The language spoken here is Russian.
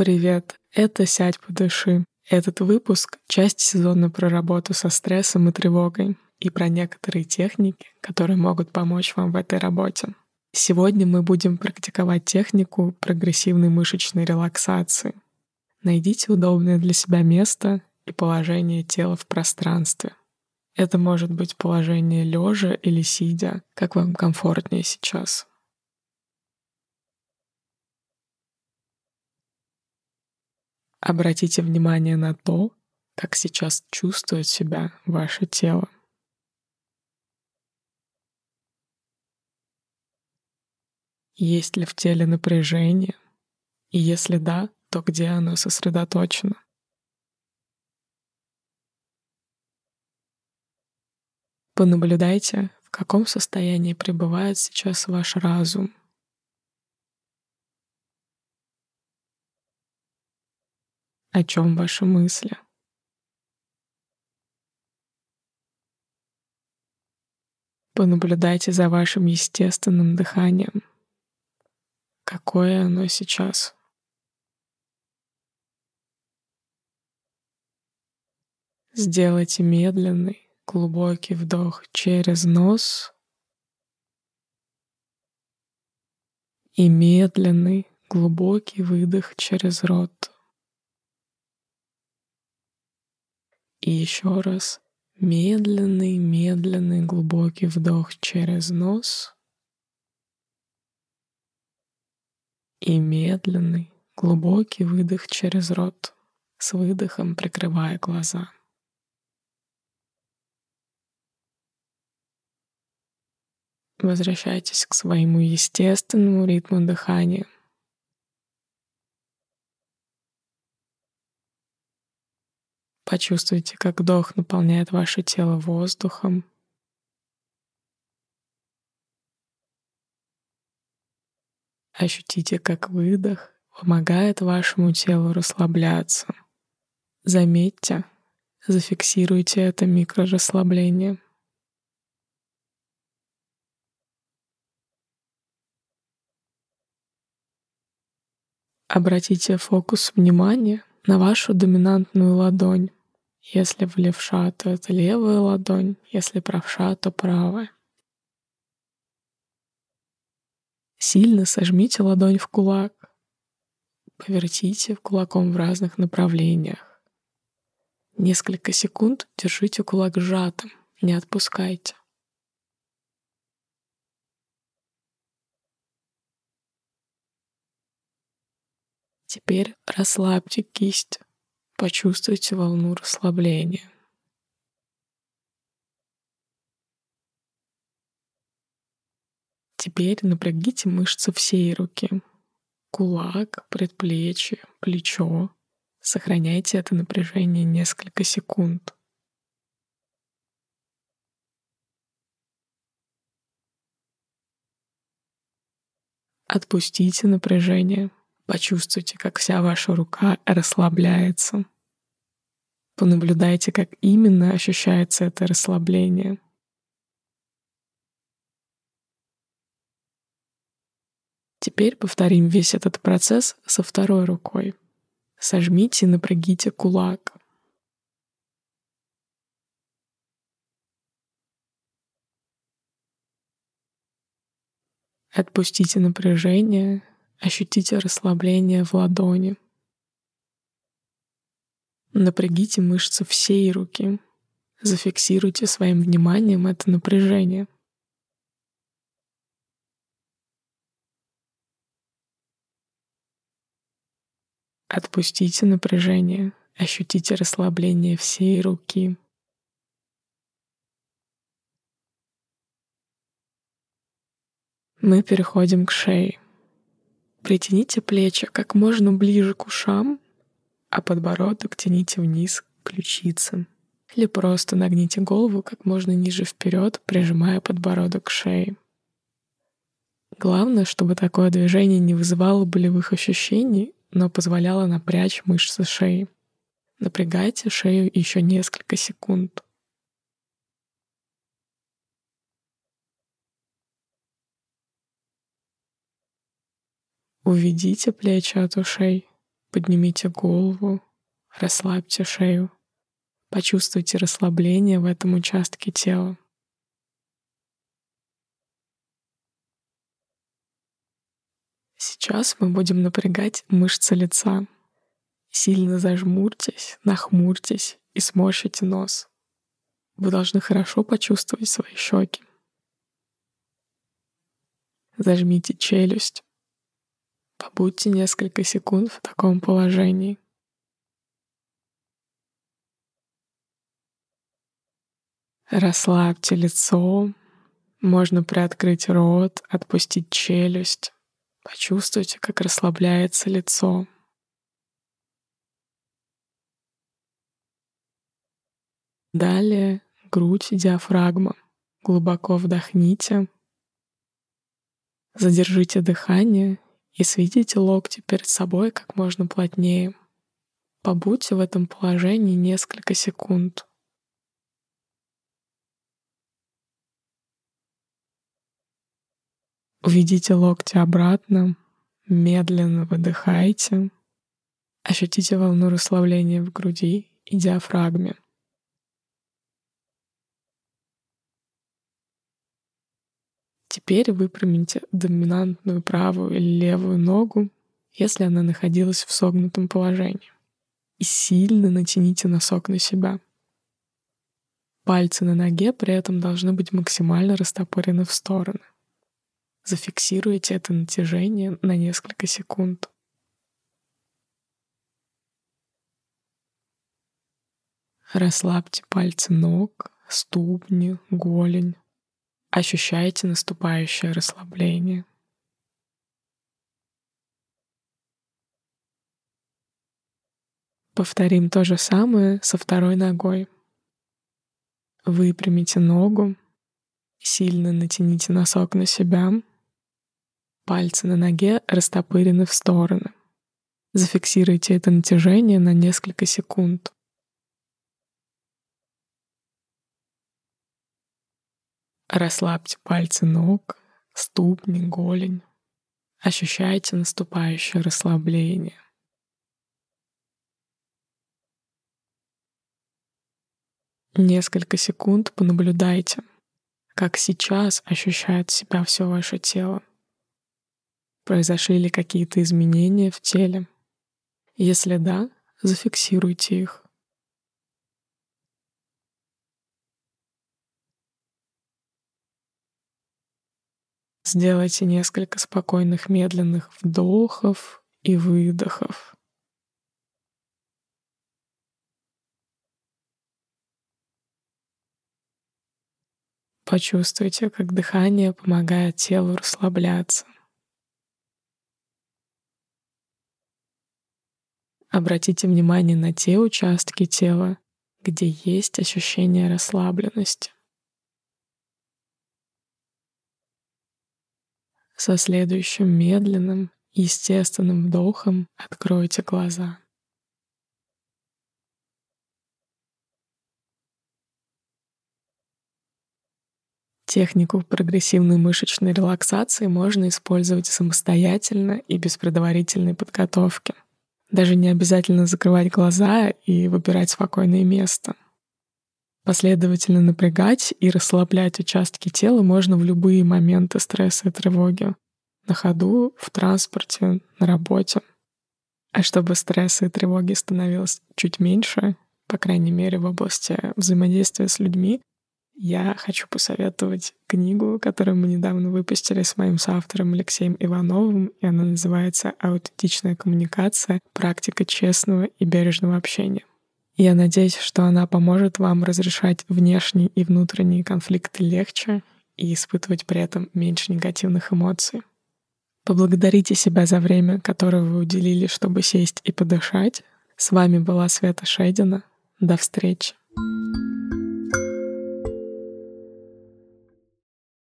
Привет, это «Сядь, подыши». Этот выпуск — часть сезона про работу со стрессом и тревогой и про некоторые техники, которые могут помочь вам в этой работе. Сегодня мы будем практиковать технику прогрессивной мышечной релаксации. Найдите удобное для себя место и положение тела в пространстве. Это может быть положение лежа или сидя, как вам комфортнее сейчас. Обратите внимание на то, как сейчас чувствует себя ваше тело. Есть ли в теле напряжение? И если да, то где оно сосредоточено? Понаблюдайте, в каком состоянии пребывает сейчас ваш разум. О чем ваши мысли? Понаблюдайте за вашим естественным дыханием. Какое оно сейчас? Сделайте медленный, глубокий вдох через нос и медленный, глубокий выдох через рот. И еще раз. Медленный, медленный, глубокий вдох через нос. И медленный, глубокий выдох через рот, с выдохом прикрывая глаза. Возвращайтесь к своему естественному ритму дыхания — Почувствуйте, как вдох наполняет ваше тело воздухом. Ощутите, как выдох помогает вашему телу расслабляться. Заметьте, зафиксируйте это микрорасслабление. Обратите фокус внимания на вашу доминантную ладонь. Если в левша, то это левая ладонь, если правша, то правая. Сильно сожмите ладонь в кулак. Повертите кулаком в разных направлениях. Несколько секунд держите кулак сжатым, не отпускайте. Теперь расслабьте кисть. Почувствуйте волну расслабления. Теперь напрягите мышцы всей руки. Кулак, предплечье, плечо. Сохраняйте это напряжение несколько секунд. Отпустите напряжение. Почувствуйте, как вся ваша рука расслабляется. Понаблюдайте, как именно ощущается это расслабление. Теперь повторим весь этот процесс со второй рукой. Сожмите и напрягите кулак. Отпустите напряжение Ощутите расслабление в ладони. Напрягите мышцы всей руки. Зафиксируйте своим вниманием это напряжение. Отпустите напряжение, ощутите расслабление всей руки. Мы переходим к шее. Притяните плечи как можно ближе к ушам, а подбородок тяните вниз к ключицам. Или просто нагните голову как можно ниже вперед, прижимая подбородок к шее. Главное, чтобы такое движение не вызывало болевых ощущений, но позволяло напрячь мышцы шеи. Напрягайте шею еще несколько секунд. Уведите плечи от ушей поднимите голову, расслабьте шею. Почувствуйте расслабление в этом участке тела. Сейчас мы будем напрягать мышцы лица. Сильно зажмурьтесь, нахмурьтесь и сморщите нос. Вы должны хорошо почувствовать свои щеки. Зажмите челюсть. Побудьте несколько секунд в таком положении. Расслабьте лицо. Можно приоткрыть рот, отпустить челюсть. Почувствуйте, как расслабляется лицо. Далее грудь диафрагма. Глубоко вдохните. Задержите дыхание и сведите локти перед собой как можно плотнее. Побудьте в этом положении несколько секунд. Уведите локти обратно, медленно выдыхайте. Ощутите волну расслабления в груди и диафрагме. Теперь выпрямите доминантную правую или левую ногу, если она находилась в согнутом положении. И сильно натяните носок на себя. Пальцы на ноге при этом должны быть максимально растопорены в стороны. Зафиксируйте это натяжение на несколько секунд. Расслабьте пальцы ног, ступни, голень. Ощущайте наступающее расслабление. Повторим то же самое со второй ногой. Выпрямите ногу, сильно натяните носок на себя, Пальцы на ноге растопырены в стороны. Зафиксируйте это натяжение на несколько секунд. Расслабьте пальцы ног, ступни, голень. Ощущайте наступающее расслабление. Несколько секунд понаблюдайте, как сейчас ощущает себя все ваше тело. Произошли ли какие-то изменения в теле? Если да, зафиксируйте их. Сделайте несколько спокойных медленных вдохов и выдохов. Почувствуйте, как дыхание помогает телу расслабляться. Обратите внимание на те участки тела, где есть ощущение расслабленности. Со следующим медленным, естественным вдохом откройте глаза. Технику прогрессивной мышечной релаксации можно использовать самостоятельно и без предварительной подготовки — даже не обязательно закрывать глаза и выбирать спокойное место. Последовательно напрягать и расслаблять участки тела можно в любые моменты стресса и тревоги. На ходу, в транспорте, на работе. А чтобы стресса и тревоги становилось чуть меньше, по крайней мере в области взаимодействия с людьми, я хочу посоветовать книгу, которую мы недавно выпустили с моим соавтором Алексеем Ивановым, и она называется «Аутентичная коммуникация. Практика честного и бережного общения». Я надеюсь, что она поможет вам разрешать внешние и внутренние конфликты легче и испытывать при этом меньше негативных эмоций. Поблагодарите себя за время, которое вы уделили, чтобы сесть и подышать. С вами была Света Шейдина. До встречи. thank you